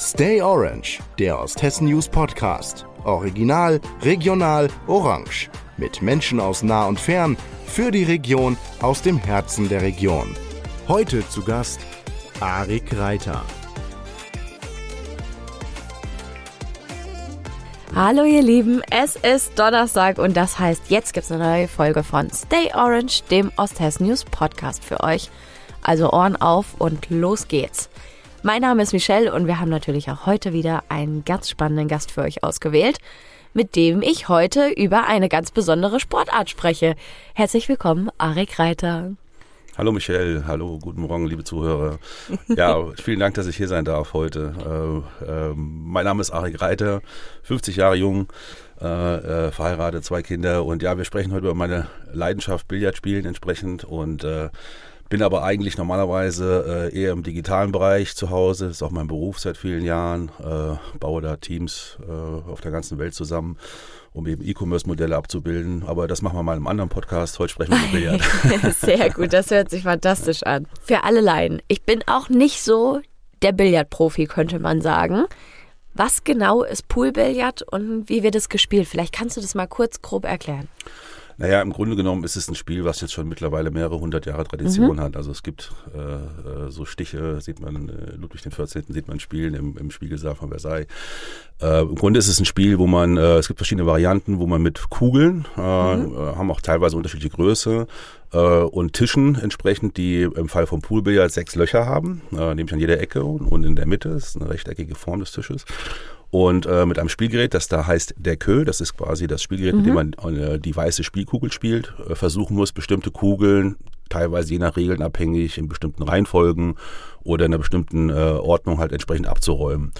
Stay Orange, der Osthessen News Podcast. Original, regional, orange. Mit Menschen aus nah und fern, für die Region, aus dem Herzen der Region. Heute zu Gast Arik Reiter. Hallo ihr Lieben, es ist Donnerstag und das heißt, jetzt gibt es eine neue Folge von Stay Orange, dem Osthessen News Podcast für euch. Also Ohren auf und los geht's. Mein Name ist Michelle und wir haben natürlich auch heute wieder einen ganz spannenden Gast für euch ausgewählt, mit dem ich heute über eine ganz besondere Sportart spreche. Herzlich willkommen, Arik Reiter. Hallo Michelle, hallo, guten Morgen, liebe Zuhörer. Ja, vielen Dank, dass ich hier sein darf heute. Äh, äh, mein Name ist Arik Reiter, 50 Jahre jung, äh, äh, verheiratet, zwei Kinder und ja, wir sprechen heute über meine Leidenschaft Billardspielen entsprechend und äh, bin aber eigentlich normalerweise äh, eher im digitalen Bereich zu Hause. Das ist auch mein Beruf seit vielen Jahren. Äh, baue da Teams äh, auf der ganzen Welt zusammen, um eben E-Commerce-Modelle abzubilden. Aber das machen wir mal in einem anderen Podcast. Heute sprechen wir über Billard. Sehr gut, das hört sich fantastisch an. Für alle Laien. Ich bin auch nicht so der Billardprofi, könnte man sagen. Was genau ist Poolbillard und wie wird es gespielt? Vielleicht kannst du das mal kurz grob erklären. Naja, im Grunde genommen ist es ein Spiel, was jetzt schon mittlerweile mehrere hundert Jahre Tradition mhm. hat. Also es gibt äh, äh so Stiche, sieht man, äh, Ludwig XIV. sieht man spielen im, im Spiegelsaal von Versailles. Äh, Im Grunde ist es ein Spiel, wo man, äh, es gibt verschiedene Varianten, wo man mit Kugeln, äh, mhm. haben auch teilweise unterschiedliche Größe, und Tischen entsprechend, die im Fall vom Poolbillard sechs Löcher haben, nämlich an jeder Ecke und in der Mitte, das ist eine rechteckige Form des Tisches und äh, mit einem Spielgerät, das da heißt der Kö, das ist quasi das Spielgerät, mhm. mit dem man äh, die weiße Spielkugel spielt, äh, versuchen muss, bestimmte Kugeln, teilweise je nach Regeln abhängig, in bestimmten Reihenfolgen oder in einer bestimmten äh, Ordnung halt entsprechend abzuräumen.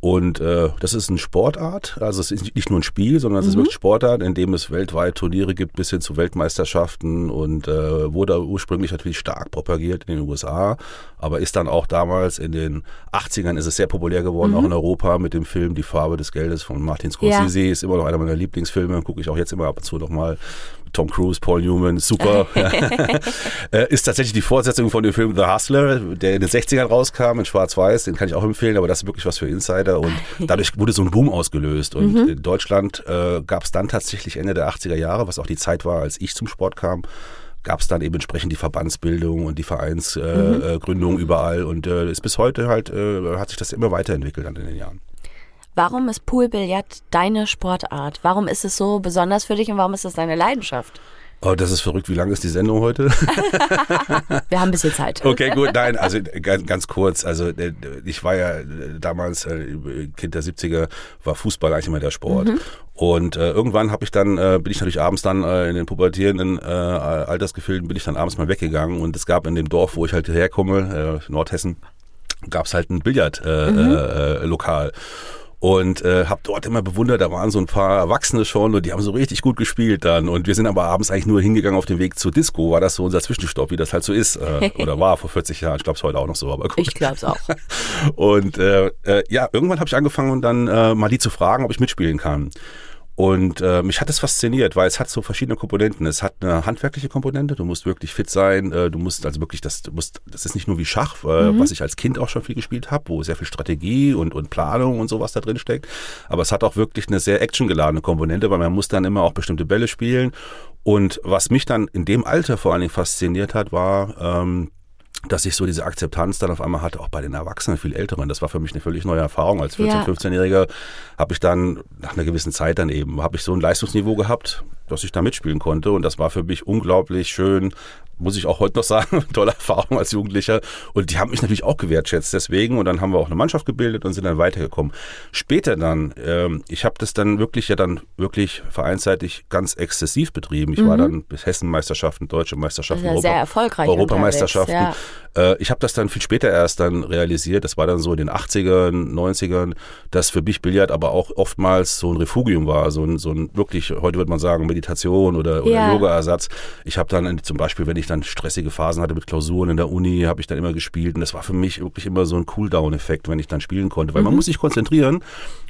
Und äh, das ist eine Sportart, also es ist nicht nur ein Spiel, sondern es mhm. ist wirklich Sportart, in dem es weltweit Turniere gibt bis hin zu Weltmeisterschaften und äh, wurde ursprünglich natürlich stark propagiert in den USA, aber ist dann auch damals in den 80ern ist es sehr populär geworden, mhm. auch in Europa mit dem Film Die Farbe des Geldes von Martin Scorsese, ja. ist immer noch einer meiner Lieblingsfilme, gucke ich auch jetzt immer ab und zu nochmal Tom Cruise, Paul Newman, super. Äh, ist tatsächlich die Fortsetzung von dem Film The Hustler, der in den 60ern rauskam, in Schwarz-Weiß. Den kann ich auch empfehlen, aber das ist wirklich was für Insider. Und dadurch wurde so ein Boom ausgelöst. Und mhm. in Deutschland äh, gab es dann tatsächlich Ende der 80er Jahre, was auch die Zeit war, als ich zum Sport kam, gab es dann eben entsprechend die Verbandsbildung und die Vereinsgründung äh, mhm. überall. Und äh, ist bis heute halt, äh, hat sich das immer weiterentwickelt dann in den Jahren. Warum ist Poolbillard deine Sportart? Warum ist es so besonders für dich und warum ist es deine Leidenschaft? Oh, das ist verrückt. Wie lang ist die Sendung heute? Wir haben ein bisschen Zeit. Okay, gut. Nein, also ganz, ganz kurz. Also äh, ich war ja damals äh, Kind der 70er, war Fußball eigentlich immer der Sport. Mhm. Und äh, irgendwann habe ich dann, äh, bin ich natürlich abends dann äh, in den pubertierenden äh, Altersgefilden, bin ich dann abends mal weggegangen. Und es gab in dem Dorf, wo ich halt herkomme, äh, Nordhessen, gab es halt ein Billardlokal. Mhm. Äh, äh, Lokal und äh, habe dort immer bewundert, da waren so ein paar Erwachsene schon und die haben so richtig gut gespielt dann und wir sind aber abends eigentlich nur hingegangen auf dem Weg zur Disco, war das so unser Zwischenstopp, wie das halt so ist äh, oder war vor 40 Jahren, ich glaube es heute auch noch so, aber gut. Ich glaube es auch. und äh, äh, ja, irgendwann habe ich angefangen dann äh, mal die zu fragen, ob ich mitspielen kann. Und äh, mich hat das fasziniert, weil es hat so verschiedene Komponenten. Es hat eine handwerkliche Komponente, du musst wirklich fit sein, äh, du musst also wirklich, das, du musst, das ist nicht nur wie Schach, äh, mhm. was ich als Kind auch schon viel gespielt habe, wo sehr viel Strategie und, und Planung und sowas da drin steckt. Aber es hat auch wirklich eine sehr actiongeladene Komponente, weil man muss dann immer auch bestimmte Bälle spielen. Und was mich dann in dem Alter vor allen Dingen fasziniert hat, war, ähm, dass ich so diese Akzeptanz dann auf einmal hatte, auch bei den Erwachsenen, viel Älteren. Das war für mich eine völlig neue Erfahrung. Als 14-, ja. 15-Jähriger habe ich dann nach einer gewissen Zeit dann eben, habe ich so ein Leistungsniveau gehabt, dass ich da mitspielen konnte. Und das war für mich unglaublich schön, muss ich auch heute noch sagen, tolle Erfahrung als Jugendlicher. Und die haben mich natürlich auch gewertschätzt deswegen. Und dann haben wir auch eine Mannschaft gebildet und sind dann weitergekommen. Später dann, ähm, ich habe das dann wirklich ja dann wirklich vereinsseitig ganz exzessiv betrieben. Ich mhm. war dann bis Hessenmeisterschaften, Deutsche Meisterschaften, ja Europa, sehr erfolgreich Europameisterschaften. Ja. Äh, ich habe das dann viel später erst dann realisiert. Das war dann so in den 80ern, 90ern, dass für mich Billard aber auch oftmals so ein Refugium war. So ein, so ein wirklich, heute würde man sagen, Meditation oder, oder ja. Yoga-Ersatz. Ich habe dann zum Beispiel, wenn ich dann stressige Phasen hatte mit Klausuren in der Uni, habe ich dann immer gespielt. Und das war für mich wirklich immer so ein Cooldown-Effekt, wenn ich dann spielen konnte. Weil mhm. man muss sich konzentrieren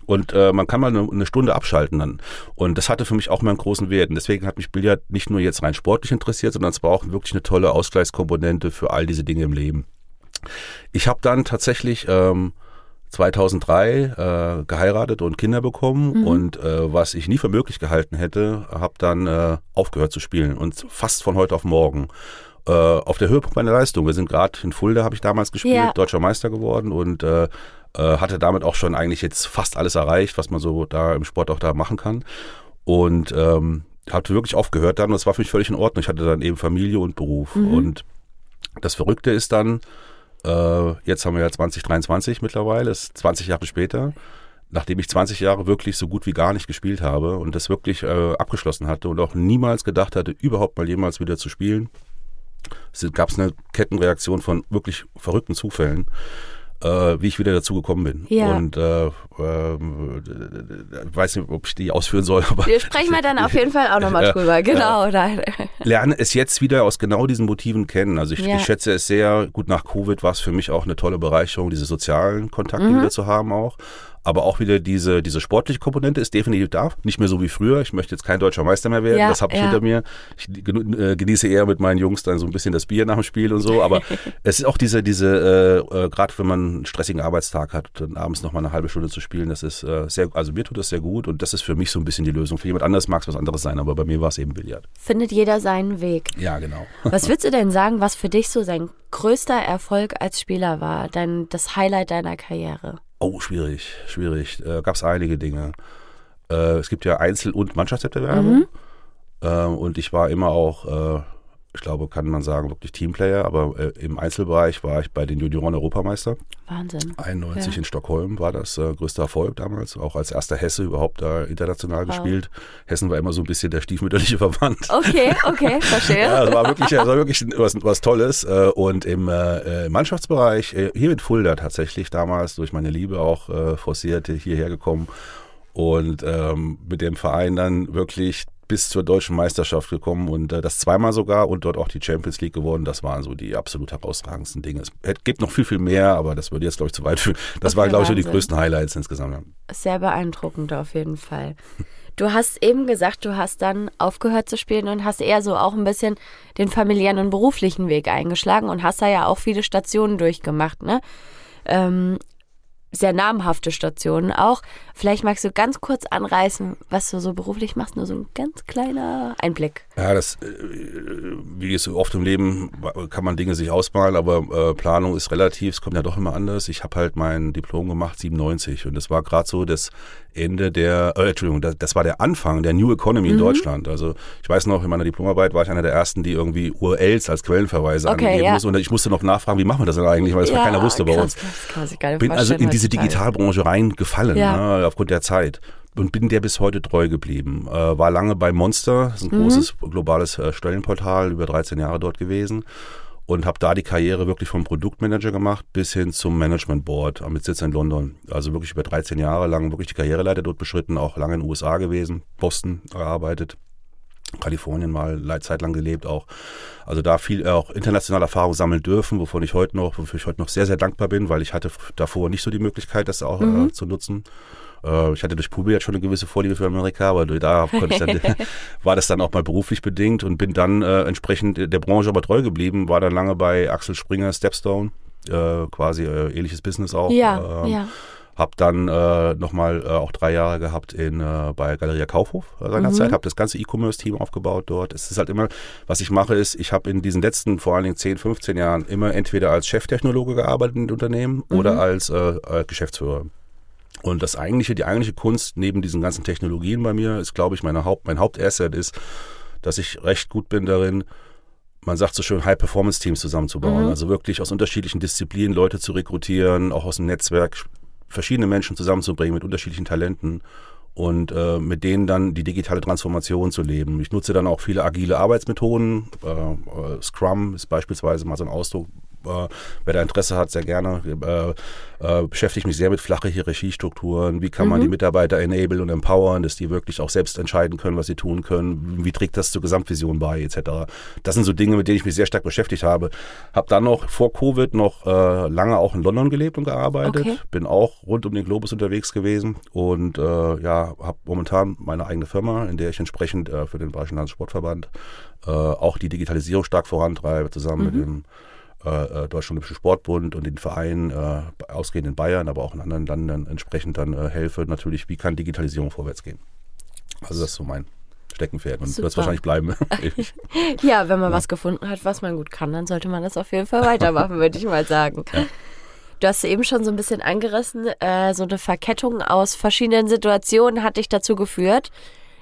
und äh, man kann mal eine, eine, Stunde abschalten dann. Und das hatte für mich auch mal einen großen Wert. Und deswegen hat mich Billard nicht nur jetzt rein sportlich interessiert, sondern es war auch wirklich eine tolle Ausgleichskomponente für all diese Dinge im Leben. Ich habe dann tatsächlich... Ähm, 2003 äh, geheiratet und Kinder bekommen Mhm. und äh, was ich nie für möglich gehalten hätte, habe dann äh, aufgehört zu spielen und fast von heute auf morgen. Äh, auf der Höhepunkt meiner Leistung. Wir sind gerade in Fulda, habe ich damals gespielt, Ja. deutscher Meister geworden und äh, äh, hatte damit auch schon eigentlich jetzt fast alles erreicht, was man so da im Sport auch da machen kann. Und ähm, hatte wirklich aufgehört dann und das war für mich völlig in Ordnung. Ich hatte dann eben Familie und Beruf. Mhm. Und das Verrückte ist dann, äh, jetzt haben wir ja 2023 mittlerweile, ist 20 Jahre später, nachdem ich 20 Jahre wirklich so gut wie gar nicht gespielt habe und das wirklich äh, abgeschlossen hatte und auch niemals gedacht hatte, überhaupt mal jemals wieder zu spielen, gab es eine Kettenreaktion von wirklich verrückten Zufällen, äh, wie ich wieder dazu gekommen bin. Ja. Und äh, ähm, äh, weiß nicht, ob ich die ausführen soll, aber Wir sprechen mal dann auf jeden Fall auch nochmal drüber. Genau. da- lerne es jetzt wieder aus genau diesen Motiven kennen. Also ich, Ja. ich schätze es sehr. Gut, nach Covid war es für mich auch eine tolle Bereicherung, diese sozialen Kontakte Mhm. wieder zu haben auch. Aber auch wieder diese, diese sportliche Komponente ist definitiv da. Nicht mehr so wie früher. Ich möchte jetzt kein deutscher Meister mehr werden. Ja, das habe ich ja. hinter mir. Ich äh, genieße eher mit meinen Jungs dann so ein bisschen das Bier nach dem Spiel und so. Aber es ist auch diese, diese äh, äh, gerade wenn man einen stressigen Arbeitstag hat, dann abends noch mal eine halbe Stunde zu spielen, das ist äh, sehr, also mir tut das sehr gut und das ist für mich so ein bisschen die Lösung. Für jemand anderes mag es was anderes sein, aber bei mir war es eben Billard. Findet jeder seinen Weg. Ja, genau. Was würdest du denn sagen, was für dich so sein größter Erfolg als Spieler war? Dein, das Highlight deiner Karriere? Oh, schwierig, schwierig. Äh, Gab es einige Dinge. Äh, es gibt ja Einzel- und Mannschaftswettbewerbe. Mhm. Äh, und ich war immer auch, äh, ich glaube, kann man sagen, wirklich Teamplayer. Aber äh, im Einzelbereich war ich bei den Junioren Europameister. Wahnsinn. 91 Ja. in Stockholm war das äh, größte Erfolg damals. Auch als erster Hesse überhaupt da international Wow. gespielt. Hessen war immer so ein bisschen der stiefmütterliche Verband. Okay, okay, verstehe. Ja, es war wirklich, es war wirklich was, was Tolles. äh, Und im äh, äh, Mannschaftsbereich, äh, hier mit Fulda tatsächlich damals durch meine Liebe auch forciert hierher gekommen und ähm, mit dem Verein dann wirklich bis zur deutschen Meisterschaft gekommen und äh, das zweimal sogar und dort auch die Champions League gewonnen. Das waren so die absolut herausragendsten Dinge. Es gibt noch viel, viel mehr, aber das würde jetzt, glaube ich, zu weit führen. Das Okay, waren, glaube ich, so die größten Highlights insgesamt. Ja. Sehr beeindruckend auf jeden Fall. Du hast eben gesagt, du hast dann aufgehört zu spielen und hast eher so auch ein bisschen den familiären und beruflichen Weg eingeschlagen und hast da ja auch viele Stationen durchgemacht, ne? Ähm, sehr namhafte Stationen auch. Vielleicht magst du ganz kurz anreißen, was du so beruflich machst, nur so ein ganz kleiner Einblick. Ja, das, äh, wie es so oft im Leben, kann man Dinge sich ausmalen, aber äh, Planung ist relativ, es kommt ja doch immer anders. Ich habe halt mein Diplom gemacht, 97, und das war gerade so das Ende der, äh, Entschuldigung, das, das war der Anfang der New Economy in Deutschland. Also ich weiß noch, in meiner Diplomarbeit war ich einer der ersten, die irgendwie URLs als Quellenverweise Okay, angegeben ja. musste. Und ich musste noch nachfragen, wie machen wir das denn eigentlich, weil das ja, keiner wusste bei krass, uns. krass, Das kann sich gar nicht Bin also vorstellen in diese. Digitalbranche reingefallen, Ja. ne, aufgrund der Zeit. Und bin der bis heute treu geblieben. Äh, war lange bei Monster, ist ein Mhm. großes globales äh, Stellenportal, über 13 Jahre dort gewesen. Und habe da die Karriere wirklich vom Produktmanager gemacht bis hin zum Management Board mit Sitz in London. Also wirklich über 13 Jahre lang wirklich die Karriereleiter dort beschritten, auch lange in den USA gewesen, Boston gearbeitet. Kalifornien mal eine Zeit lang gelebt auch. Also da viel äh, auch internationale Erfahrung sammeln dürfen, wovon ich heute noch, wofür ich heute noch sehr, sehr dankbar bin, weil ich hatte davor nicht so die Möglichkeit, das auch äh, zu nutzen. Äh, ich hatte durch Pubi jetzt schon eine gewisse Vorliebe für Amerika, aber da konnte ich dann, war das dann auch mal beruflich bedingt und bin dann äh, entsprechend der Branche aber treu geblieben, war dann lange bei Axel Springer, Stepstone, äh, quasi äh, ähnliches Business auch. Ja, ähm, ja. Hab dann äh, nochmal äh, auch drei Jahre gehabt in, äh, bei Galeria Kaufhof seinerzeit, habe das ganze E-Commerce-Team aufgebaut dort. Es ist halt immer, was ich mache, ist, ich habe in diesen letzten vor allen Dingen 10, 15 Jahren immer entweder als Cheftechnologe gearbeitet in Unternehmen oder als äh, äh, Geschäftsführer. Und das eigentliche, die eigentliche Kunst neben diesen ganzen Technologien bei mir ist, glaube ich, meine Haupt, mein Hauptasset ist, dass ich recht gut bin darin, man sagt so schön, High-Performance-Teams zusammenzubauen. Also wirklich aus unterschiedlichen Disziplinen Leute zu rekrutieren, auch aus dem Netzwerk verschiedene Menschen zusammenzubringen mit unterschiedlichen Talenten und äh, mit denen dann die digitale Transformation zu leben. Ich nutze dann auch viele agile Arbeitsmethoden. Äh, äh, Scrum ist beispielsweise mal so ein Ausdruck. Äh, wer da Interesse hat, sehr gerne. Äh, äh, beschäftige mich sehr mit flache Hierarchiestrukturen. Wie kann man die Mitarbeiter enablen und empowern, dass die wirklich auch selbst entscheiden können, was sie tun können. Wie trägt das zur Gesamtvision bei, etc. Das sind so Dinge, mit denen ich mich sehr stark beschäftigt habe. Habe dann noch vor Covid noch äh, lange auch in London gelebt und gearbeitet. Okay. Bin auch rund um den Globus unterwegs gewesen und äh, ja, habe momentan meine eigene Firma, in der ich entsprechend äh, für den Bayerischen Landessportverband äh, auch die Digitalisierung stark vorantreibe, zusammen mit dem äh, Deutschen Olympischen Sportbund und den Vereinen, äh, ausgehend in Bayern, aber auch in anderen Ländern entsprechend dann äh, helfe, natürlich, wie kann Digitalisierung vorwärts gehen. Also das ist so mein Steckenpferd und wird es wahrscheinlich bleiben. ja, wenn man ja. was gefunden hat, was man gut kann, dann sollte man das auf jeden Fall weitermachen, würde ich mal sagen. Ja. Du hast eben schon so ein bisschen angerissen, äh, so eine Verkettung aus verschiedenen Situationen hat dich dazu geführt,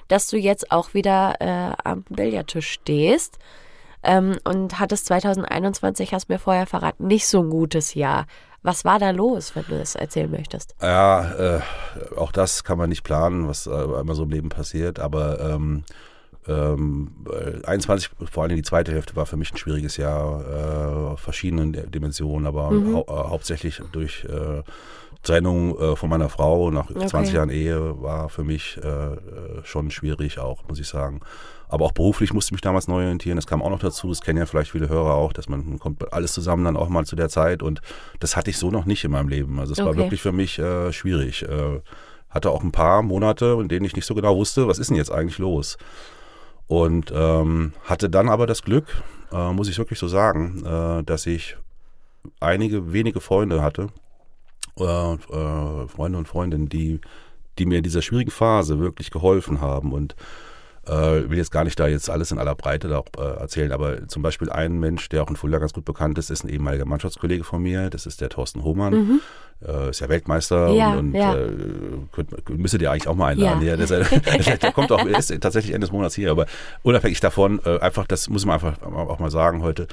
dass du jetzt auch wieder äh, am Billardtisch stehst. Ähm, und hattest 2021, hast mir vorher verraten, nicht so ein gutes Jahr. Was war da los, wenn du das erzählen möchtest? Ja, äh, auch das kann man nicht planen, was äh, immer so im Leben passiert, aber ähm, ähm, 21, vor allem die zweite Hälfte, war für mich ein schwieriges Jahr, äh, verschiedenen Dimensionen, aber mhm. hau äh, hauptsächlich durch äh, Trennung äh, von meiner Frau nach okay. 20 Jahren Ehe war für mich äh, schon schwierig auch, muss ich sagen. Aber auch beruflich musste ich mich damals neu orientieren. Das kam auch noch dazu. Das kennen ja vielleicht viele Hörer auch, dass man kommt alles zusammen dann auch mal zu der Zeit. Und das hatte ich so noch nicht in meinem Leben. Also es okay. war wirklich für mich äh, schwierig. Äh, hatte auch ein paar Monate, in denen ich nicht so genau wusste, was ist denn jetzt eigentlich los. Und ähm, hatte dann aber das Glück, äh, muss ich wirklich so sagen, äh, dass ich einige wenige Freunde hatte, äh, äh, Freunde und Freundinnen, die, die mir in dieser schwierigen Phase wirklich geholfen haben. Und äh, will jetzt gar nicht da jetzt alles in aller Breite da auch, äh, erzählen, aber zum Beispiel ein Mensch, der auch in Fulda ganz gut bekannt ist, ist ein ehemaliger Mannschaftskollege von mir. Das ist der Thorsten Hohmann. Mhm. Äh, ist ja Weltmeister ja, und, und ja. äh, könnt, müsstet ihr eigentlich auch mal einladen. Ja. Der, der, der, kommt auch, ist tatsächlich Ende des Monats hier, aber unabhängig davon, äh, einfach, das muss man einfach auch mal sagen heute,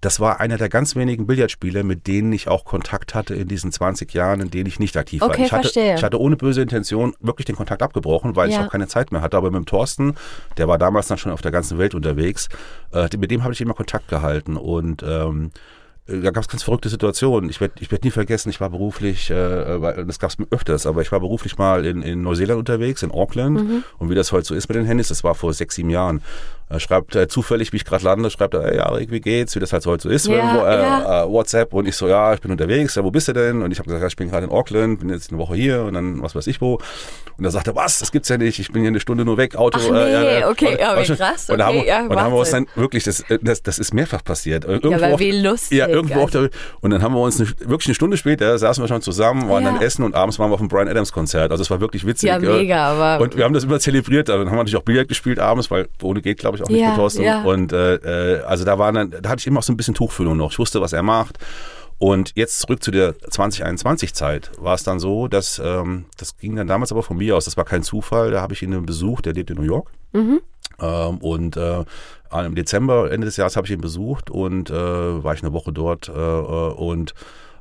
das war einer der ganz wenigen Billardspiele, mit denen ich auch Kontakt hatte in diesen 20 Jahren, in denen ich nicht aktiv okay, war. Ich hatte, verstehe. ich hatte ohne böse Intention wirklich den Kontakt abgebrochen, weil ja. ich auch keine Zeit mehr hatte. Aber mit dem Thorsten, der war damals dann schon auf der ganzen Welt unterwegs, äh, mit dem habe ich immer Kontakt gehalten und ähm, äh, da gab es ganz verrückte Situationen. Ich werde ich werd nie vergessen, ich war beruflich, äh, das gab es öfters, aber ich war beruflich mal in, in Neuseeland unterwegs, in Auckland. Mhm. Und wie das heute so ist mit den Handys, das war vor sechs, sieben Jahren. Er schreibt äh, zufällig, wie ich gerade lande, schreibt er, hey Arik, wie geht's? Wie das halt so heute so ist, ja, irgendwo, äh, ja. äh, WhatsApp. Und ich so, ja, ich bin unterwegs, ja, wo bist du denn? Und ich habe gesagt, ja, ich bin gerade in Auckland, bin jetzt eine Woche hier und dann was weiß ich wo. Und er sagte, was, das gibt's ja nicht, ich bin hier eine Stunde nur weg, Auto. Ach nee, äh, okay, ja, wie krass. Okay, und da haben, ja, und haben wir uns dann wirklich, das, äh, das, das ist mehrfach passiert. Irgendwo ja, aber wie lustig. Ja, irgendwo auf der, und dann haben wir uns eine, wirklich eine Stunde später, saßen wir schon zusammen, waren ja. dann essen und abends waren wir auf dem Brian Adams Konzert. Also es war wirklich witzig. Ja, mega, aber. Und wir haben das immer zelebriert, dann haben wir natürlich auch Billard gespielt abends, weil ohne geht, glaube ich, auch nicht ja, mit Thorsten. Ja. Und äh, äh, also da war dann, da hatte ich immer auch so ein bisschen Tuchfühlung noch. Ich wusste, was er macht. Und jetzt zurück zu der 2021-Zeit war es dann so, dass ähm, das ging dann damals aber von mir aus, das war kein Zufall, da habe ich ihn besucht, der lebt in New York. Mhm. Ähm, und äh, im Dezember, Ende des Jahres habe ich ihn besucht und äh, war ich eine Woche dort äh, äh und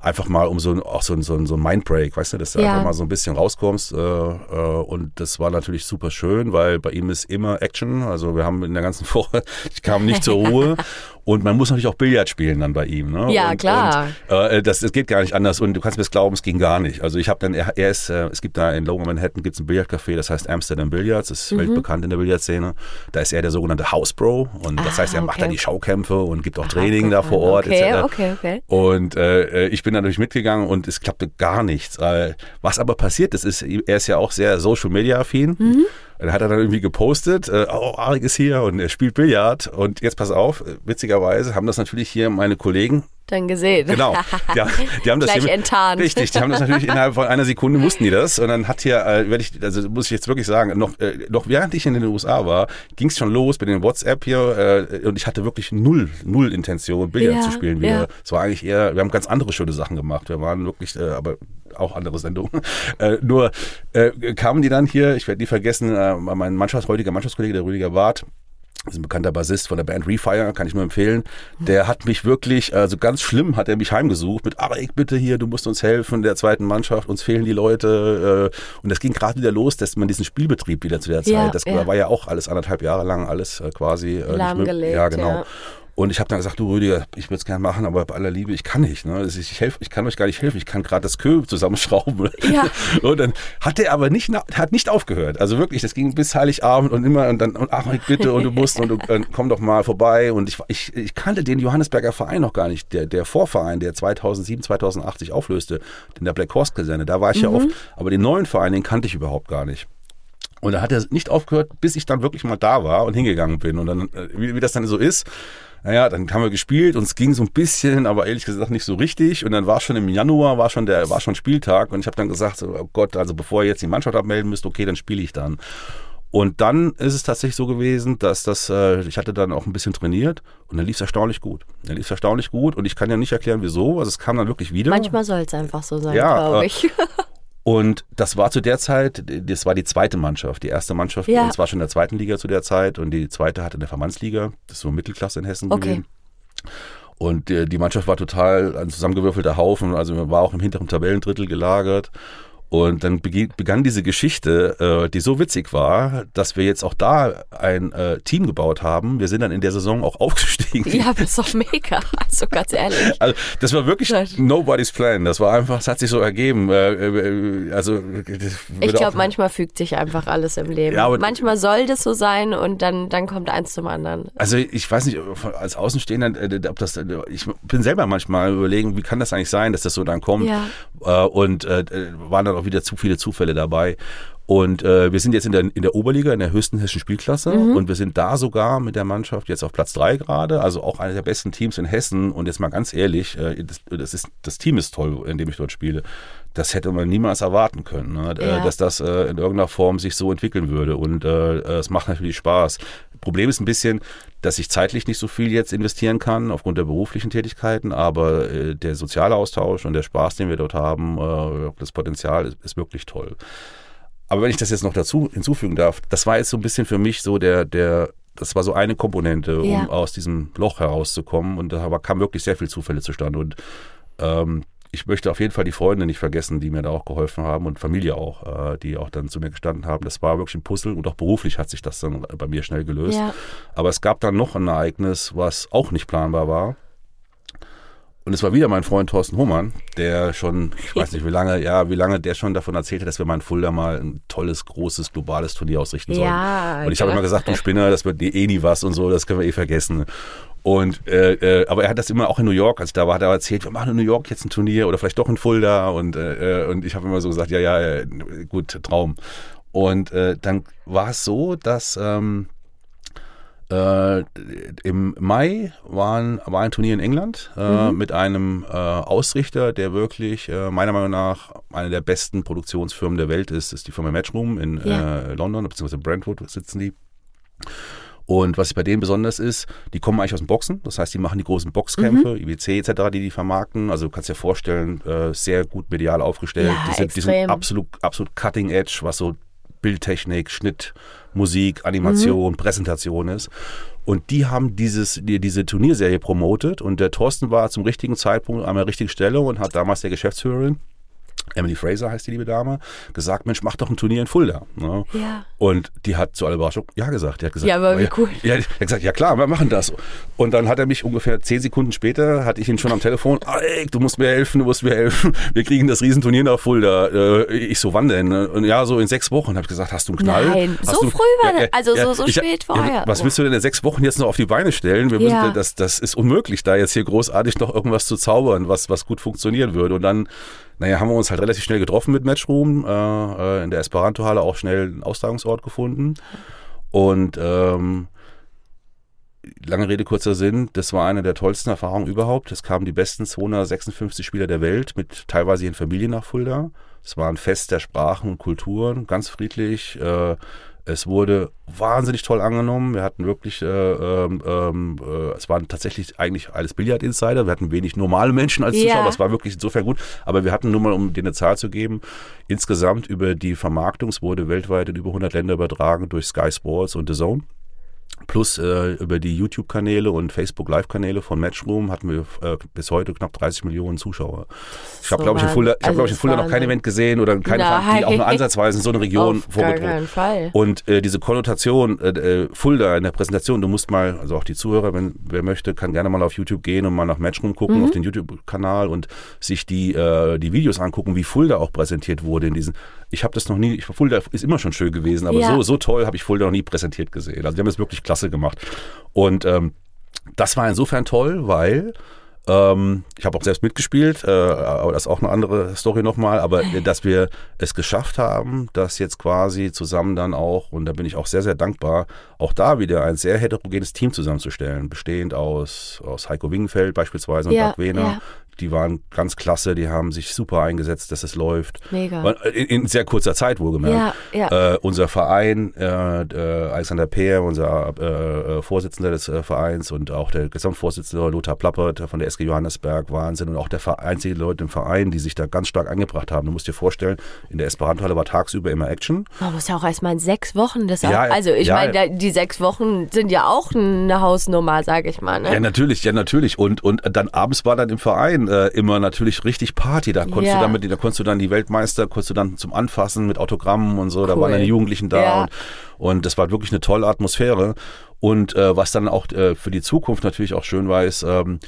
einfach mal um so auch so, so, so ein Mindbreak, weißt du, dass du ja. einfach mal so ein bisschen rauskommst. Äh, äh, und das war natürlich super schön, weil bei ihm ist immer Action. Also wir haben in der ganzen Woche, ich kam nicht zur Ruhe. Und man muss natürlich auch Billard spielen dann bei ihm. Ne? Ja, und, klar. Und, äh, das, das geht gar nicht anders. Und du kannst mir das glauben, es ging gar nicht. Also ich habe dann, er, er ist, äh, es gibt da in Lower Manhattan gibt's ein Billardcafé, das heißt Amsterdam Billards, das ist mhm. weltbekannt in der Billardszene. Da ist er der sogenannte House Bro. Und das ah, heißt, er macht dann die Schaukämpfe und gibt auch Training da vor Ort. Okay, etc. okay, okay. Und äh, ich bin natürlich mitgegangen und es klappte gar nichts. Äh, was aber passiert ist, ist, er ist ja auch sehr Social Media affin. Mhm. Dann hat er dann irgendwie gepostet, äh, oh, Arik ist hier und er spielt Billard. Und jetzt pass auf, witzigerweise haben das natürlich hier meine Kollegen dann gesehen. Genau. Die, die haben das Gleich hier, enttarnt. Richtig, die haben das natürlich innerhalb von einer Sekunde wussten die das. Und dann hat hier, äh, werde ich, also muss ich jetzt wirklich sagen, noch, äh, noch während ich in den USA war, ging es schon los mit den WhatsApp hier äh, und ich hatte wirklich null, null Intention, Billard Ja, zu spielen wieder. ja. Es war eigentlich eher, wir haben ganz andere schöne Sachen gemacht. Wir waren wirklich, äh, aber auch andere Sendungen. Äh, nur äh, kamen die dann hier, ich werde nie vergessen, äh, mein Mannschafts-, heutiger Mannschaftskollege, der Rüdiger Barth, ist ein bekannter Bassist von der Band Refire, kann ich nur empfehlen. Der hat mich wirklich, also ganz schlimm hat er mich heimgesucht mit, Arik, bitte hier, du musst uns helfen, der zweiten Mannschaft, uns fehlen die Leute. äh, Und das ging gerade wieder los, dass man diesen Spielbetrieb wieder zu der Zeit, Ja, das ja. war ja auch alles anderthalb Jahre lang, alles äh, quasi. äh. Lahmgelegt, Ja, genau. ja. Und ich habe dann gesagt, du Rüdiger, ich würde es gerne machen, aber bei aller Liebe, ich kann nicht. Ne? Das ist- Ich, helf, ich kann euch gar nicht helfen, ich kann gerade das Kö zusammenschrauben. Ja. Und dann hat er aber nicht, hat nicht aufgehört. Also wirklich, das ging bis Heiligabend und immer und dann, und ach bitte und du musst und du komm doch mal vorbei. Und ich, ich, ich kannte den Johannesberger Verein noch gar nicht. Der, der Vorverein, der 2007, 2008 sich auflöste, in der Black Horse Kaserne, da war ich ja oft. Aber den neuen Verein, den kannte ich überhaupt gar nicht. Und da hat er nicht aufgehört, bis ich dann wirklich mal da war und hingegangen bin. Und dann, äh, wie, wie das dann so ist, Naja, dann haben wir gespielt und es ging so ein bisschen, aber ehrlich gesagt nicht so richtig. Und dann war schon im Januar, war schon der, war schon Spieltag und ich habe dann gesagt, oh Gott, also bevor ihr jetzt die Mannschaft abmelden müsst, okay, dann spiele ich dann. Und dann ist es tatsächlich so gewesen, dass das, äh, ich hatte dann auch ein bisschen trainiert und dann lief es erstaunlich gut. Dann lief es erstaunlich gut und ich kann ja nicht erklären, wieso. Also es kam dann wirklich wieder. Manchmal soll es einfach so sein, Ja, glaube äh, ich. Und das war zu der Zeit, das war die zweite Mannschaft. Die erste Mannschaft, Ja. das war schon in der zweiten Liga zu der Zeit und die zweite hatte in der Verbandsliga. Das ist so Mittelklasse in Hessen Okay. gewesen. Und äh, die Mannschaft war total ein zusammengewürfelter Haufen, also man war auch im hinteren Tabellendrittel gelagert. Und dann begann diese Geschichte, äh, die so witzig war, dass wir jetzt auch da ein äh, Team gebaut haben. Wir sind dann in der Saison auch aufgestiegen. ja, das ist doch mega. Also ganz ehrlich. Also das war wirklich nobody's plan. Das war einfach, es hat sich so ergeben. Äh, also Ich glaube, manchmal fügt sich einfach alles im Leben. Ja, manchmal soll das so sein und dann, dann kommt eins zum anderen. Also ich weiß nicht, als Außenstehender, ob das, ich bin selber manchmal überlegen, wie kann das eigentlich sein, dass das so dann kommt. Ja. Äh, und äh, waren dann auch wieder zu viele Zufälle dabei. Und äh, wir sind jetzt in der, in der Oberliga, in der höchsten hessischen Spielklasse. Mhm. Und wir sind da sogar mit der Mannschaft jetzt auf Platz drei gerade. Also auch einer der besten Teams in Hessen. Und jetzt mal ganz ehrlich, äh, das, das, ist, das Team ist toll, in dem ich dort spiele. Das hätte man niemals erwarten können, ne? Ja. äh, dass das äh, in irgendeiner Form sich so entwickeln würde. Und äh, es macht natürlich Spaß. Problem ist ein bisschen, dass ich zeitlich nicht so viel jetzt investieren kann aufgrund der beruflichen Tätigkeiten, aber äh, der soziale Austausch und der Spaß, den wir dort haben, äh, das Potenzial ist, ist wirklich toll. Aber wenn ich das jetzt noch dazu hinzufügen darf, das war jetzt so ein bisschen für mich so der, der, das war so eine Komponente, um Ja. aus diesem Loch herauszukommen. Und da kam wirklich sehr viel Zufälle zustande. Und ähm, ich möchte auf jeden Fall die Freunde nicht vergessen, die mir da auch geholfen haben und Familie auch, äh, die auch dann zu mir gestanden haben. Das war wirklich ein Puzzle und auch beruflich hat sich das dann bei mir schnell gelöst. Ja. Aber es gab dann noch ein Ereignis, was auch nicht planbar war. Und es war wieder mein Freund Thorsten Hohmann, der schon, ich weiß nicht wie lange, ja, wie lange der schon davon erzählt hat, dass wir mal in Fulda mal ein tolles, großes, globales Turnier ausrichten sollen. Ja, und ich habe genau. immer gesagt, du Spinner, das wird eh nie was und so, das können wir eh vergessen. Und äh, äh, aber er hat das immer auch in New York, als ich da war, hat er erzählt, wir machen in New York jetzt ein Turnier oder vielleicht doch in Fulda und äh, äh, und ich habe immer so gesagt, ja ja, äh, gut Traum. Und äh, dann war es so, dass ähm, äh, Im Mai waren, war ein Turnier in England äh, mit einem äh, Ausrichter, der wirklich äh, meiner Meinung nach eine der besten Produktionsfirmen der Welt ist. Das ist die Firma Matchroom in Ja. äh, London, beziehungsweise Brentwood sitzen die. Und was bei denen besonders ist, die kommen eigentlich aus dem Boxen. Das heißt, die machen die großen Boxkämpfe, Mhm. IWC etc., die die vermarkten. Also du kannst dir vorstellen, äh, sehr gut medial aufgestellt. Ja, die, sind, die sind absolut, absolut cutting edge, was so Bildtechnik, Schnitt, Musik, Animation, Präsentation ist. Und die haben dieses, die, diese Turnierserie promotet und der Thorsten war zum richtigen Zeitpunkt an der richtigen Stelle und hat damals der Geschäftsführerin, Emily Fraser heißt die liebe Dame, gesagt, Mensch, mach doch ein Turnier in Fulda. Ne? Ja. Und die hat zu aller Überraschung Ja gesagt. Die hat gesagt, Ja, aber wie ja, cool. Ja, die hat gesagt, ja klar, wir machen das. Und dann hat er mich ungefähr zehn Sekunden später, hatte ich ihn schon am Telefon, Alec, du musst mir helfen, du musst mir helfen. Wir kriegen das Riesenturnier nach Fulda. Äh, Ich so, wann denn? Und ja, so in sechs Wochen. Habe ich gesagt, hast du einen Knall? Nein, hast so du, früh war das- also so- so ich- spät vorher. was willst du denn in sechs Wochen jetzt noch auf die Beine stellen? Wir Ja. müssen, das, das ist unmöglich, da jetzt hier großartig noch irgendwas zu zaubern, was, was gut funktionieren würde. Und dann naja, haben wir uns halt relativ schnell getroffen mit Matchroom, äh, äh, in der Esperanto-Halle auch schnell einen Austragungsort gefunden. Und ähm, lange Rede, kurzer Sinn, das war eine der tollsten Erfahrungen überhaupt. Es kamen die besten 256 Spieler der Welt mit teilweise ihren Familien nach Fulda. Es war ein Fest der Sprachen und Kulturen, ganz friedlich. Äh, es wurde wahnsinnig toll angenommen. Wir hatten wirklich, äh, ähm, ähm, äh, es waren tatsächlich eigentlich alles Billard-Insider. Wir hatten wenig normale Menschen als Ja. Zuschauer, aber es war wirklich insofern gut. Aber wir hatten nur mal, um dir eine Zahl zu geben, insgesamt über die Vermarktung, es wurde weltweit in über 100 Länder übertragen durch Sky Sports und The Zone. Plus äh, über die YouTube-Kanäle und Facebook-Live-Kanäle von Matchroom hatten wir äh, bis heute knapp 30 Millionen Zuschauer. Ich habe, So glaube ich, in. Fulda, ich hab, Also glaube ich, in das Fulda noch kein. Event gesehen oder keine, Veranstaltung, die auch nur ansatzweise in so eine Region vorgedrungen. Und äh, diese Konnotation, äh, äh, Fulda in der Präsentation, du musst mal, also auch die Zuhörer, wenn wer möchte, kann gerne mal auf YouTube gehen und mal nach Matchroom gucken, Mhm. auf den YouTube-Kanal und sich die, äh, die Videos angucken, wie Fulda auch präsentiert wurde in diesen. Ich habe das noch nie, ich, Fulda ist immer schon schön gewesen, aber Ja. so, so toll habe ich Fulda noch nie präsentiert gesehen. Also die haben es wirklich klasse gemacht. Und ähm, das war insofern toll, weil Ähm, ich habe auch selbst mitgespielt, äh, aber das ist auch eine andere Story nochmal. Aber dass wir es geschafft haben, das jetzt quasi zusammen dann auch, und da bin ich auch sehr, sehr dankbar, auch da wieder ein sehr heterogenes Team zusammenzustellen, bestehend aus, aus Heiko Wingenfeld beispielsweise und Ja, Doug Wehner, ja. Die waren ganz klasse, die haben sich super eingesetzt, dass es läuft. Mega. In, in sehr kurzer Zeit wohlgemerkt. Ja, ja. Äh, unser Verein, äh, äh, Alexander Peer, unser äh, äh, Vorsitzender des äh, Vereins und auch der Gesamtvorsitzende Lothar Plappert von der SG Johannesberg, Wahnsinn. Und auch der einzige Leute im Verein, die sich da ganz stark angebracht haben. Du musst dir vorstellen, in der Esperanto-Halle war tagsüber immer Action. Man muss ja auch erstmal in sechs Wochen das auch, Ja, Also ich ja. meine, die sechs Wochen sind ja auch eine Hausnummer, sage ich mal. Ne? Ja, natürlich, ja, natürlich. Und, und dann abends war dann im Verein äh, immer natürlich richtig Party. Da konntest Ja. du damit, da konntest du dann die Weltmeister, konntest du dann zum Anfassen mit Autogrammen und so. Da Cool. waren dann die Jugendlichen da Ja. und, und das war wirklich eine tolle Atmosphäre. Und äh, was dann auch äh, für die Zukunft natürlich auch schön war, ist, ähm,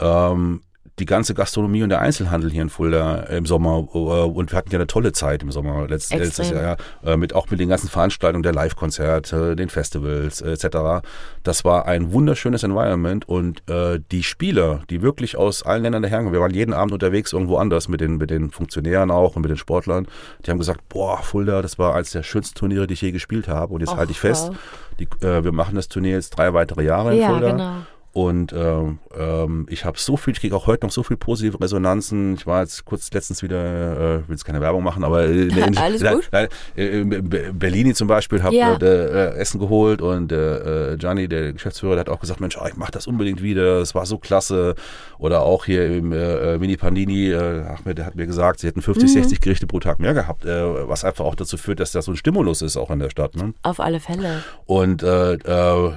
ähm, die ganze Gastronomie und der Einzelhandel hier in Fulda im Sommer äh, und wir hatten ja eine tolle Zeit im Sommer letzt, letztes Jahr ja, äh, mit auch mit den ganzen Veranstaltungen der Live-Konzerte, den Festivals äh, etc. Das war ein wunderschönes Environment und äh, die Spieler, die wirklich aus allen Ländern daherkommen, wir waren jeden Abend unterwegs irgendwo anders mit den mit den Funktionären auch und mit den Sportlern, die haben gesagt, boah Fulda, das war eines der schönsten Turniere, die ich je gespielt habe und jetzt Och, halte ich fest, die, äh, wir machen das Turnier jetzt drei weitere Jahre in Ja, Fulda. genau. Und ähm, ähm, ich habe so viel, ich kriege auch heute noch so viel positive Resonanzen. Ich war jetzt kurz letztens wieder, äh, will jetzt keine Werbung machen, aber in, in, Alles in, gut. in, in, in Berlini zum Beispiel habe Ja. äh, äh, Essen geholt und äh, äh, Gianni, der Geschäftsführer, der hat auch gesagt, Mensch, ah, ich mache das unbedingt wieder, es war so klasse. Oder auch hier im äh, äh, Mini Pandini, äh, Ahmed, der hat mir gesagt, sie hätten 50, 60 Gerichte pro Tag mehr gehabt, äh, was einfach auch dazu führt, dass das so ein Stimulus ist auch in der Stadt. Ne? Auf alle Fälle. und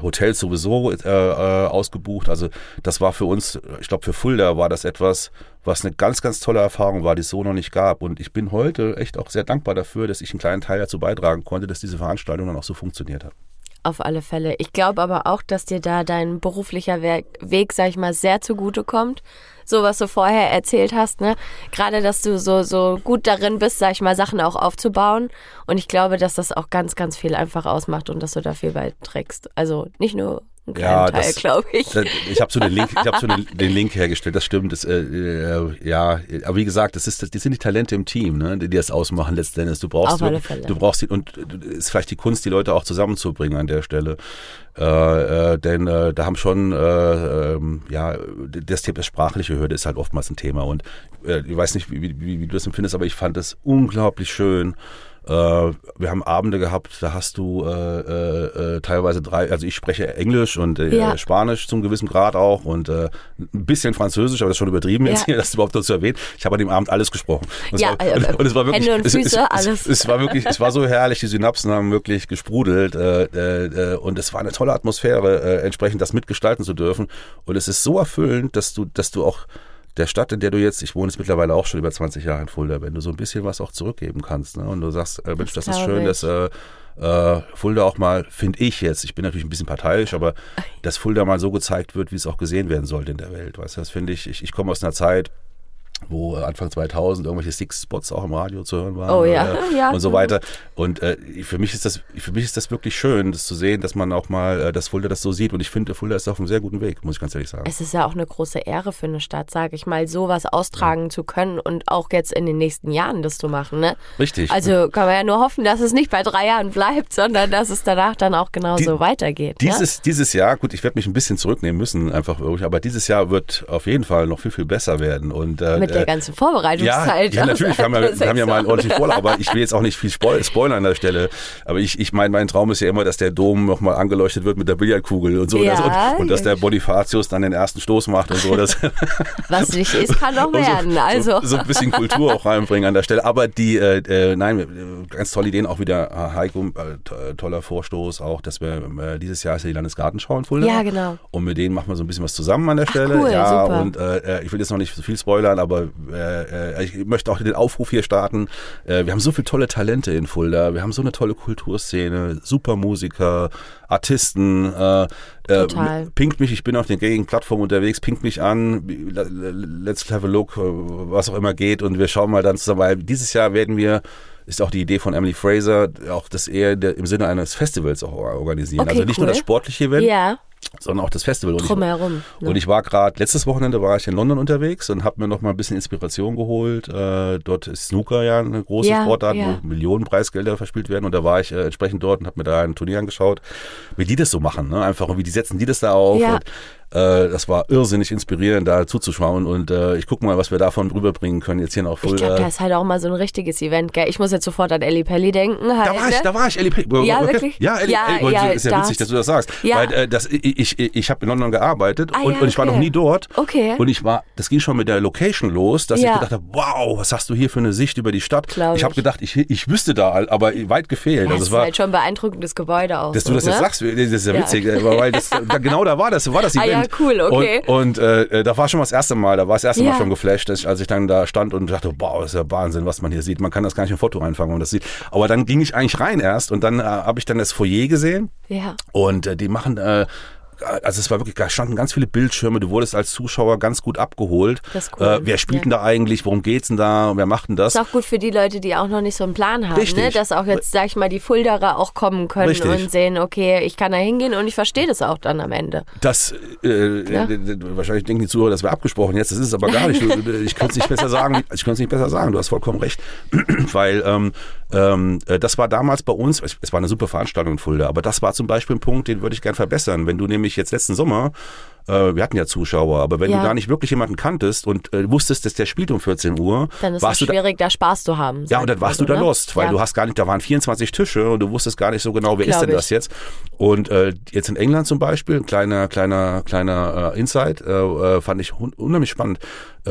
Hotels sowieso äh, äh, ausgebucht. Also das war für uns, ich glaube für Fulda war das etwas, was eine ganz, ganz tolle Erfahrung war, die es so noch nicht gab. Und ich bin heute echt auch sehr dankbar dafür, dass ich einen kleinen Teil dazu beitragen konnte, dass diese Veranstaltung dann auch so funktioniert hat. Auf alle Fälle. Ich glaube aber auch, dass dir da dein beruflicher Weg, sag ich mal, sehr zugute kommt. So was du vorher erzählt hast, ne? Gerade, dass du so, so gut darin bist, sag ich mal, Sachen auch aufzubauen. Und ich glaube, dass das auch ganz, ganz viel einfach ausmacht und dass du da viel beiträgst. Also nicht nur kleinen Ja, Teil, glaube ich. Das- Ich habe so den Link, ich habe so den, den Link hergestellt. Das stimmt. Das, äh, äh, ja, aber wie gesagt, das ist, das, das sind die Talente im Team, ne, die das ausmachen letztendlich. Du brauchst, Auf alle wirklich- Fälle. du brauchst die, und es ist vielleicht die Kunst, die Leute auch zusammenzubringen an der Stelle. Äh, äh, denn äh, da haben schon, äh, ähm, ja, das Thema das sprachliche Hürde ist halt oftmals ein Thema. Und äh, ich weiß nicht, wie, wie, wie du das empfindest, aber ich fand das unglaublich schön. Äh, wir haben Abende gehabt, da hast du äh, äh, äh, teilweise drei, also ich spreche Englisch und äh, Ja. Spanisch zum gewissen Grad auch und äh, ein bisschen Französisch, aber das ist schon übertrieben jetzt Ja. hier, das überhaupt dazu erwähnt. Ich habe an dem Abend alles gesprochen. Und es Ja, war, äh, und, und es war wirklich, Hände und es, Füße, es, alles. Es, es war wirklich, es war so herrlich, die Synapsen haben wirklich gesprudelt äh, äh, und es war eine tolle Atmosphäre, äh, entsprechend das mitgestalten zu dürfen. Und es ist so erfüllend, dass du, dass du auch der Stadt, in der du jetzt, ich wohne jetzt mittlerweile auch schon über 20 Jahre in Fulda, wenn du so ein bisschen was auch zurückgeben kannst. Ne? Und du sagst, äh, Mensch, das, ist glaub schön, ich. dass äh, äh, Fulda auch mal, finde ich jetzt, ich bin natürlich ein bisschen parteiisch, aber dass Fulda mal so gezeigt wird, wie es auch gesehen werden sollte in der Welt. Weißt du, das finde ich, ich, ich komme aus einer Zeit, wo äh, Anfang 2000 irgendwelche Six-Spots auch im Radio zu hören waren Oh ja, äh, ja. und so weiter. Und äh, für mich ist das, für mich ist das wirklich schön, das zu sehen, dass man auch mal, äh, dass Fulda das so sieht. Und ich finde, Fulda ist auf einem sehr guten Weg, muss ich ganz ehrlich sagen. Es ist ja auch eine große Ehre für eine Stadt, sage ich mal, sowas austragen zu können und auch jetzt in den nächsten Jahren das zu machen. Ne? Richtig. Also kann man ja nur hoffen, dass es nicht bei drei Jahren bleibt, sondern dass es danach dann auch genauso Die- weitergeht. ne? Dieses, dieses Jahr, gut, ich werde mich ein bisschen zurücknehmen müssen, einfach wirklich, aber dieses Jahr wird auf jeden Fall noch viel, viel besser werden. Und, äh, Mit der äh, ganzen ja, Vorbereitungszeit. ja, natürlich. Wir haben ja, wir haben ja mal einen ordentlichen Vorlauf, aber ich will jetzt auch nicht viel spoil spoilern an der Stelle. Aber ich, ich meine, mein Traum ist ja immer, dass der Dom nochmal angeleuchtet wird mit der Billardkugel und so. Ja, das, und, und dass der ja. Bonifatius dann den ersten Stoß macht und so. Das, Was nicht ist, kann noch und werden. Also. So, so ein bisschen Kultur auch reinbringen an der Stelle. Aber die, äh, äh, nein, ganz tolle Ideen, auch wieder äh, Heiko, äh, to- toller Vorstoß auch, dass wir äh, dieses Jahr ist ja die Landesgartenschau in Fulda. Ja, genau. Und mit denen machen wir so ein bisschen was zusammen an der Stelle. cool, ja, super. und ich will jetzt noch nicht so viel spoilern, aber äh, äh, ich möchte auch den Aufruf hier starten. Äh, wir haben so viele tolle Talente in Fulda. Wir haben so eine tolle Kulturszene, super Musiker, Artisten. Äh, äh, Total. pinkt mich, ich bin auf den gängigen Plattformen unterwegs, pinkt mich an, let's have a look, äh, was auch immer geht und wir schauen mal dann zusammen, weil dieses Jahr werden wir ist auch die Idee von Emily Fraser, auch das eher im Sinne eines Festivals auch organisieren. Okay, also nicht cool. nur das sportliche Event, Ja, sondern auch das Festival. Und Drumherum. Ich, ne? und ich war gerade, letztes Wochenende war ich in London unterwegs und habe mir noch mal ein bisschen Inspiration geholt. Äh, dort ist Snooker ja eine große ja, Sportart, ja. wo Millionen Preisgelder verspielt werden. Und da war ich äh, entsprechend dort und habe mir da ein Turnier angeschaut, wie die das so machen. Ne? Einfach, und wie die setzen die das da auf. Ja. Und äh, das war irrsinnig inspirierend, da zuzuschauen und äh, ich gucke mal, was wir davon rüberbringen können. Jetzt hier noch voll. Ich glaube, da ist halt auch mal so ein richtiges Event, gell? Ich muss jetzt sofort an Ellie Pelli denken. Halt, da war ich, ne? da war ich, Ellie Pelli. Ja, okay. wirklich? Ja, Ellie, ja, Ellie, ja, ist ja witzig, dass du das sagst. Ja. Weil äh, das, ich, ich, ich habe in London gearbeitet ah, und, ja, und ich war noch nie dort. Okay. Und ich war, das ging schon mit der Location los, dass ja. ich gedacht habe, wow, was hast du hier für eine Sicht über die Stadt? Glaub ich habe gedacht, ich, ich wüsste da, aber weit gefehlt. Ja, also das war halt schon ein beeindruckendes Gebäude auch. Dass so, du das ne? jetzt sagst, das ist ja witzig, weil das, genau da war das, war das Event. Ah ja, cool, okay. Und, und äh, äh, da war schon mal das erste Mal, da war das erste. Mal schon geflasht, ich, als ich dann da stand und dachte, wow, das ist ja Wahnsinn, was man hier sieht. Man kann das gar nicht im Foto einfangen, wenn man das sieht. Aber dann ging ich eigentlich rein erst und dann äh, habe ich dann das Foyer gesehen. Ja. Und äh, die machen äh, also es war wirklich, da standen ganz viele Bildschirme, du wurdest als Zuschauer ganz gut abgeholt. Das ist cool. Äh, wer spielt denn da eigentlich, worum geht's denn da, wer macht denn das? Das ist auch gut für die Leute, die auch noch nicht so einen Plan haben, Richtig. ne? dass auch jetzt, sag ich mal, die Fulderer auch kommen können Richtig. und sehen, okay, ich kann da hingehen und ich verstehe das auch dann am Ende. Das, äh, Ja. wahrscheinlich denken die Zuhörer, das wäre abgesprochen jetzt, das ist es aber gar nicht. Ich könnte es nicht besser sagen, ich könnte es nicht besser sagen, du hast vollkommen recht, weil ähm, ähm, äh, das war damals bei uns, es, war eine super Veranstaltung in Fulda, aber das war zum Beispiel ein Punkt, den würde ich gern verbessern. Wenn du nämlich jetzt letzten Sommer äh, wir hatten ja Zuschauer, aber wenn Ja. du da nicht wirklich jemanden kanntest und äh, wusstest, dass der spielt um 14 Uhr, Dann ist es du da, schwierig, da Spaß zu haben. ja, und dann warst du da ne? lost, weil ja. du hast gar nicht, da waren 24 Tische und du wusstest gar nicht so genau, wer ist Glaub denn das ich. jetzt? Und äh, jetzt in England zum Beispiel, ein kleiner, kleiner, kleiner äh, Insight, äh, äh, fand ich un unheimlich spannend.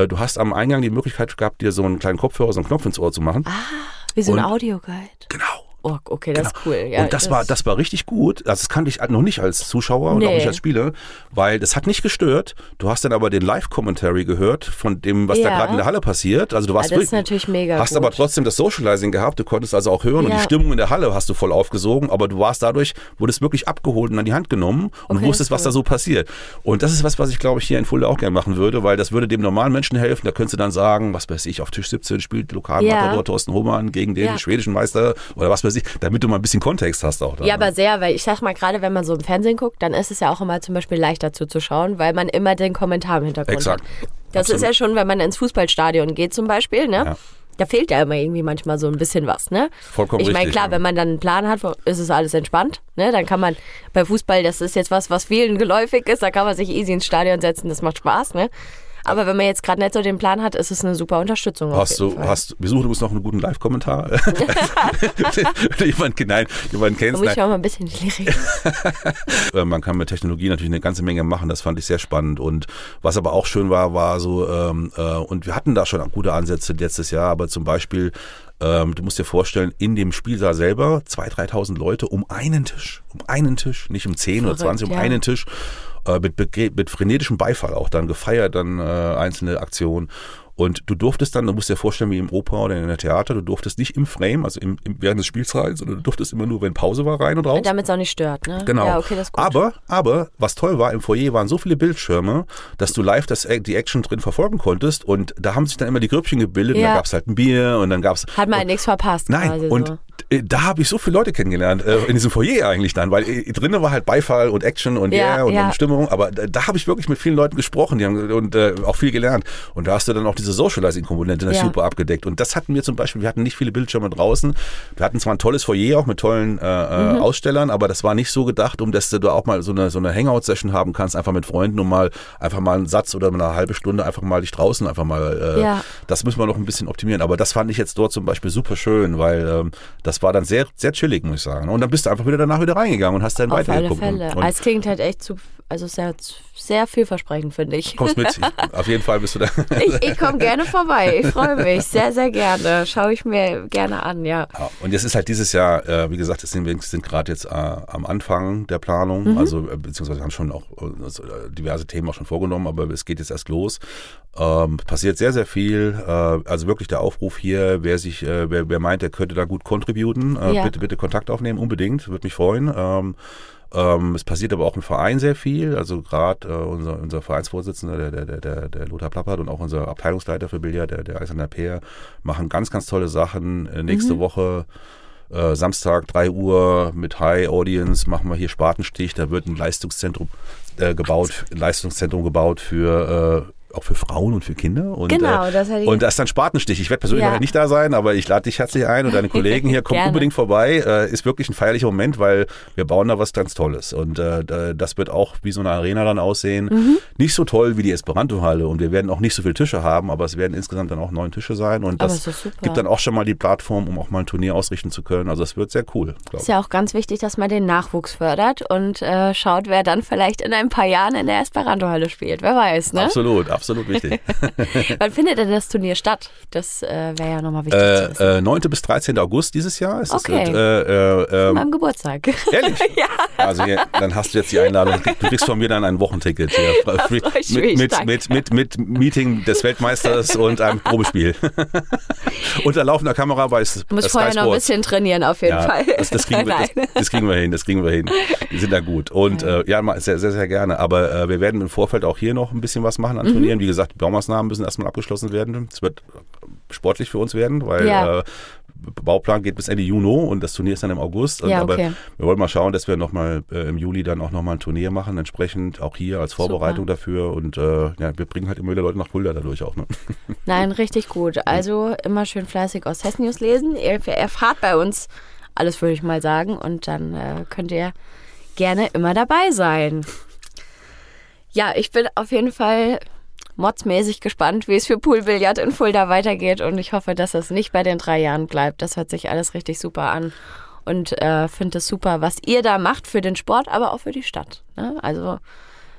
Du hast am Eingang die Möglichkeit gehabt, dir so einen kleinen Kopfhörer, so einen Knopf ins Ohr zu machen. Wie so ein Audioguide. Genau. Oh, okay, das ist cool. Ja, und das, war, das war richtig gut. Also das kannte ich noch nicht als Zuschauer und Nee. auch nicht als Spieler, weil das hat nicht gestört. Du hast dann aber den Live-Commentary gehört von dem, was da Ja. gerade in der Halle passiert. Also du warst Ja, das ist natürlich mega Hast gut. aber trotzdem das Socializing gehabt. Du konntest also auch hören und Ja. die Stimmung in der Halle hast du voll aufgesogen. Aber du warst dadurch, wurdest wirklich abgeholt und an die Hand genommen und Okay, wusstest, was da so passiert. Und das ist was, was ich glaube ich hier in Fulda auch gerne machen würde, weil das würde dem normalen Menschen helfen. Da könntest du dann sagen, was weiß ich, auf Tisch 17 spielt Lokalmatador Ja. Thorsten Hohmann gegen den schwedischen Meister oder was weiß ich, damit du mal ein bisschen Kontext hast auch. Dann, Ja, ne? aber sehr, weil ich sag mal, gerade wenn man so im Fernsehen guckt, dann ist es ja auch immer zum Beispiel leichter zuzuschauen, weil man immer den Kommentar im Hintergrund Exakt. hat. Das Absolut. ist ja schon, wenn man ins Fußballstadion geht zum Beispiel, ne? Ja. Da fehlt ja immer irgendwie manchmal so ein bisschen was, ne? Vollkommen Ich meine, klar, ja. wenn man dann einen Plan hat, ist es alles entspannt, ne? Dann kann man bei Fußball, das ist jetzt was, was vielen geläufig ist, da kann man sich easy ins Stadion setzen, das macht Spaß, ne? Aber wenn man jetzt gerade nicht so den Plan hat, ist es eine super Unterstützung. Hast du, Fall. hast, wir suchen übrigens noch einen guten Live-Kommentar. Jemand, nein, jemanden da kennst. muss ich auch mal ein bisschen reden. Äh, Man kann mit Technologie natürlich eine ganze Menge machen. Das fand ich sehr spannend. Und was aber auch schön war, war so, ähm, äh, und wir hatten da schon gute Ansätze letztes Jahr, aber zum Beispiel, ähm, du musst dir vorstellen, in dem Spielsaal selber 2.000, 3.000 Leute um einen Tisch. Um einen Tisch, nicht um 10 oder Verrückt, 20, um ja. einen Tisch. Äh, mit, mit, frenetischem Beifall auch dann gefeiert, dann äh, einzelne Aktionen. Und du durftest dann, du musst dir vorstellen, wie im Oper oder in der Theater, du durftest nicht im Frame, also im, im, während des Spiels rein, sondern du durftest immer nur, wenn Pause war, rein und raus. Damit es auch nicht stört, ne? Genau. Ja, okay. Aber, aber, was toll war, im Foyer waren so viele Bildschirme, dass du live das, die Action drin verfolgen konntest und da haben sich dann immer die Grüppchen gebildet und Ja. dann gab's halt ein Bier und dann gab's Hat man halt nichts verpasst. Nein, und so. Äh, da habe ich so viele Leute kennengelernt, äh, in diesem Foyer eigentlich dann, weil äh, drinnen war halt Beifall und Action und Ja, yeah und, ja. und Stimmung, aber da, da habe ich wirklich mit vielen Leuten gesprochen die haben, und äh, auch viel gelernt. Und da hast du dann auch diese Socializing-Komponente das Ja. super abgedeckt. Und das hatten wir zum Beispiel, wir hatten nicht viele Bildschirme draußen. Wir hatten zwar ein tolles Foyer auch mit tollen äh, äh, Mhm. Ausstellern, aber das war nicht so gedacht, um dass du da auch mal so eine, so eine Hangout-Session haben kannst, einfach mit Freunden und mal einfach mal einen Satz oder eine halbe Stunde einfach mal dich draußen einfach mal äh, Ja. das müssen wir noch ein bisschen optimieren. Aber das fand ich jetzt dort zum Beispiel super schön, weil ähm, das war dann sehr, sehr chillig, muss ich sagen. Und dann bist du einfach wieder danach wieder reingegangen und hast dann Auf alle weitergeguckt. Fälle. Es klingt halt echt zu, also sehr, sehr vielversprechend, finde ich. kommst mit. Ich, auf jeden Fall bist du da. Ich, ich komme gerne vorbei. Ich freue mich sehr, sehr gerne. Schaue ich mir gerne an, ja. Ja, und jetzt ist halt dieses Jahr, äh, wie gesagt, sind, wir sind gerade jetzt äh, am Anfang der Planung, Mhm. also äh, beziehungsweise haben schon auch äh, also, äh, diverse Themen auch schon vorgenommen, aber es geht jetzt erst los. Ähm, passiert sehr, sehr viel. Äh, also wirklich der Aufruf hier, wer sich, wer, wer meint, der könnte da gut contributen, Ja. bitte, bitte Kontakt aufnehmen, unbedingt, würde mich freuen. Ähm, ähm, es passiert aber auch im Verein sehr viel. Also gerade äh, unser, unser Vereinsvorsitzender, der, der, der, der, Lothar Plappert und auch unser Abteilungsleiter für Billard, der, der Alexander Peer, machen ganz, ganz tolle Sachen. Äh, nächste Woche Äh, Samstag 3 Uhr mit High Audience machen wir hier Spatenstich. Da wird ein Leistungszentrum äh, gebaut, ein Leistungszentrum gebaut für äh, auch für Frauen und für Kinder. Und, Genau, äh, das hätte ich- Und das ist dann Spatenstich. Ich werde persönlich Ja. nicht da sein, aber ich lade dich herzlich ein und deine Kollegen hier. Kommt unbedingt vorbei. Äh, ist wirklich ein feierlicher Moment, weil wir bauen da was ganz Tolles. Und äh, da- das wird auch wie so eine Arena dann aussehen. Mhm. Nicht so toll wie die Esperanto-Halle und wir werden auch nicht so viele Tische haben, aber es werden insgesamt dann auch neun Tische sein. Und das gibt dann auch schon mal die Plattform, um auch mal ein Turnier ausrichten zu können. Also es wird sehr cool. Ist ja auch ganz wichtig, dass man den Nachwuchs fördert und äh, schaut, wer dann vielleicht in ein paar Jahren in der Esperanto-Halle spielt. Wer weiß, ne? Absolut, absolut wichtig. Wann findet denn das Turnier statt? Das äh, wäre ja nochmal wichtig zu äh, wissen. äh, 9. bis 13. August dieses Jahr ist Okay. es. Äh, äh, ähm, meinem Geburtstag. Ehrlich? ja. Also hier, dann hast du jetzt die Einladung. Du kriegst von mir dann ein Wochenticket hier. mit, mit, danke. mit, mit, mit Meeting des Weltmeisters und einem Probespiel. Unter laufender Kamera bei S- Du musst Sky vorher noch ein Sports. bisschen trainieren, auf jeden Ja, Fall. das, das, kriegen wir, das, das kriegen wir hin, das kriegen wir hin. Die sind da gut. Und äh, ja, mal- sehr, sehr, sehr gerne. Aber äh, wir werden im Vorfeld auch hier noch ein bisschen was machen an Mhm. Turnieren. Wie gesagt, die Baumaßnahmen müssen erstmal abgeschlossen werden. Es wird sportlich für uns werden, weil Ja. äh, Bauplan geht bis Ende Juni und das Turnier ist dann im August. Ja, aber okay. wir wollen mal schauen, dass wir nochmal äh, im Juli dann auch nochmal ein Turnier machen, entsprechend auch hier als Vorbereitung dafür. Und äh, ja, wir bringen halt immer wieder Leute nach Fulda dadurch auch. Ne? Nein, richtig gut. Also immer schön fleißig aus Hessen News lesen. Ihr erfahrt bei uns alles, würde ich mal sagen. Und dann äh, könnt ihr gerne immer dabei sein. Ja, ich bin auf jeden Fall modsmäßig gespannt, wie es für Poolbillard in Fulda weitergeht. Und ich hoffe, dass es nicht bei den drei Jahren bleibt. Das hört sich alles richtig super an. Und äh, finde es super, was ihr da macht für den Sport, aber auch für die Stadt. Ne? Also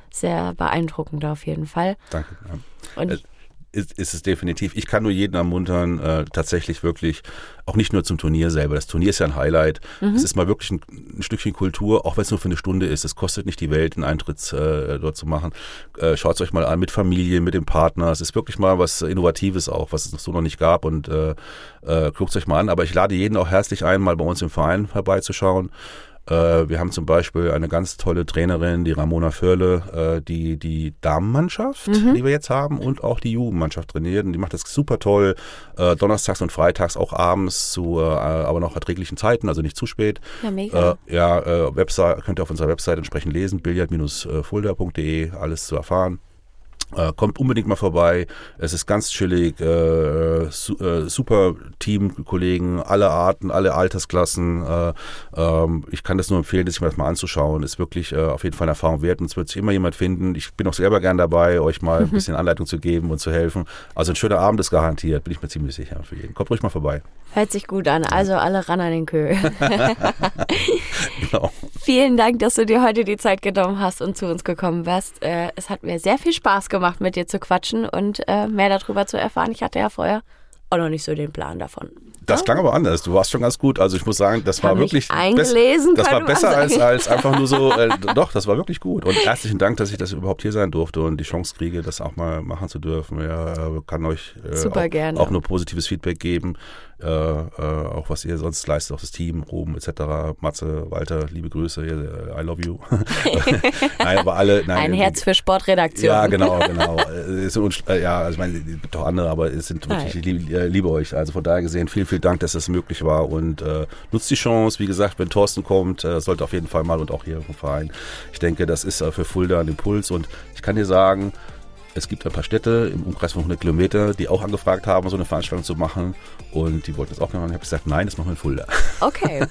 sehr beeindruckend auf jeden Fall. Danke. Ja. Und Äh, ist, ist es definitiv. Ich kann nur jeden ermuntern, äh, tatsächlich wirklich, auch nicht nur zum Turnier selber. Das Turnier ist ja ein Highlight. Es ist mal wirklich ein, ein Stückchen Kultur, auch wenn es nur für eine Stunde ist. Es kostet nicht die Welt, einen Eintritt äh, dort zu machen. Äh, Schaut es euch mal an mit Familie, mit dem Partner. Es ist wirklich mal was Innovatives auch, was es so noch nicht gab. Und äh, äh, guckt es euch mal an. Aber ich lade jeden auch herzlich ein, mal bei uns im Verein vorbeizuschauen. Äh, wir haben zum Beispiel eine ganz tolle Trainerin, die Ramona Förle, äh, die die Damenmannschaft, die wir jetzt haben, und auch die Jugendmannschaft trainiert. Und die macht das super toll. Äh, donnerstags und freitags auch abends zu, äh, aber noch erträglichen Zeiten, also nicht zu spät. Ja, mega. Äh, ja, äh, Website, könnt ihr auf unserer Website entsprechend lesen, billiard-fulda.de, alles zu erfahren. Äh, kommt unbedingt mal vorbei. Es ist ganz chillig. Äh, su äh, super Teamkollegen, alle Arten, alle Altersklassen. Äh, ähm, ich kann das nur empfehlen, sich das mal anzuschauen. Ist wirklich äh, auf jeden Fall eine Erfahrung wert und es wird sich immer jemand finden. Ich bin auch selber gern dabei, euch mal ein bisschen Anleitung zu geben und zu helfen. Also ein schöner Abend ist garantiert, bin ich mir ziemlich sicher für jeden. Kommt ruhig mal vorbei. Hört sich gut an. Also alle ran an den Köhl. Genau. Vielen Dank, dass du dir heute die Zeit genommen hast und zu uns gekommen wärst. Äh, es hat mir sehr viel Spaß gemacht, mit dir zu quatschen und äh, mehr darüber zu erfahren. Ich hatte ja vorher auch noch nicht so den Plan davon. Das klang aber anders. Du warst schon ganz gut. Also ich muss sagen, das war Hab mich wirklich eingelesen, Das war besser als, sagen. als einfach nur so. Äh, doch, das war wirklich gut. Und herzlichen Dank, dass ich das überhaupt hier sein durfte und die Chance kriege, das auch mal machen zu dürfen. Ja, äh, kann euch äh, Super auch, auch nur positives Feedback geben. Äh, äh, auch was ihr sonst leistet, auch das Team, Ruben etc. Matze, Walter, liebe Grüße. ihr- I love you. nein, aber alle. Nein, Ein Herz für Sportredaktion. ja, genau, genau. Äh, es sind uns- äh, ja, also ich meine, es gibt auch andere, aber es sind wirklich, ich liebe, äh, liebe euch. Also von daher gesehen, vielen, vielen Dank, dass das möglich war und äh, nutzt die Chance. Wie gesagt, wenn Thorsten kommt, äh, sollte auf jeden Fall mal und auch hier vom Verein. Ich denke, das ist äh, für Fulda ein Impuls und ich kann dir sagen, es gibt ein paar Städte im Umkreis von 100 Kilometer, die auch angefragt haben, so eine Veranstaltung zu machen und die wollten es auch machen. Ich habe gesagt, nein, das machen wir in Fulda. Okay.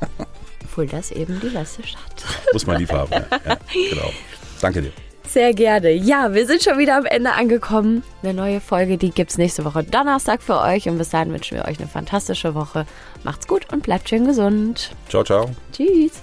Fulda ist eben die beste Stadt. Muss man lieb haben. Ja, ja, genau. Danke dir. Sehr gerne. Ja, wir sind schon wieder am Ende angekommen. Eine neue Folge, die gibt's nächste Woche Donnerstag für euch. Und bis dahin wünschen wir euch eine fantastische Woche. Macht's gut und bleibt schön gesund. Ciao, ciao. Tschüss.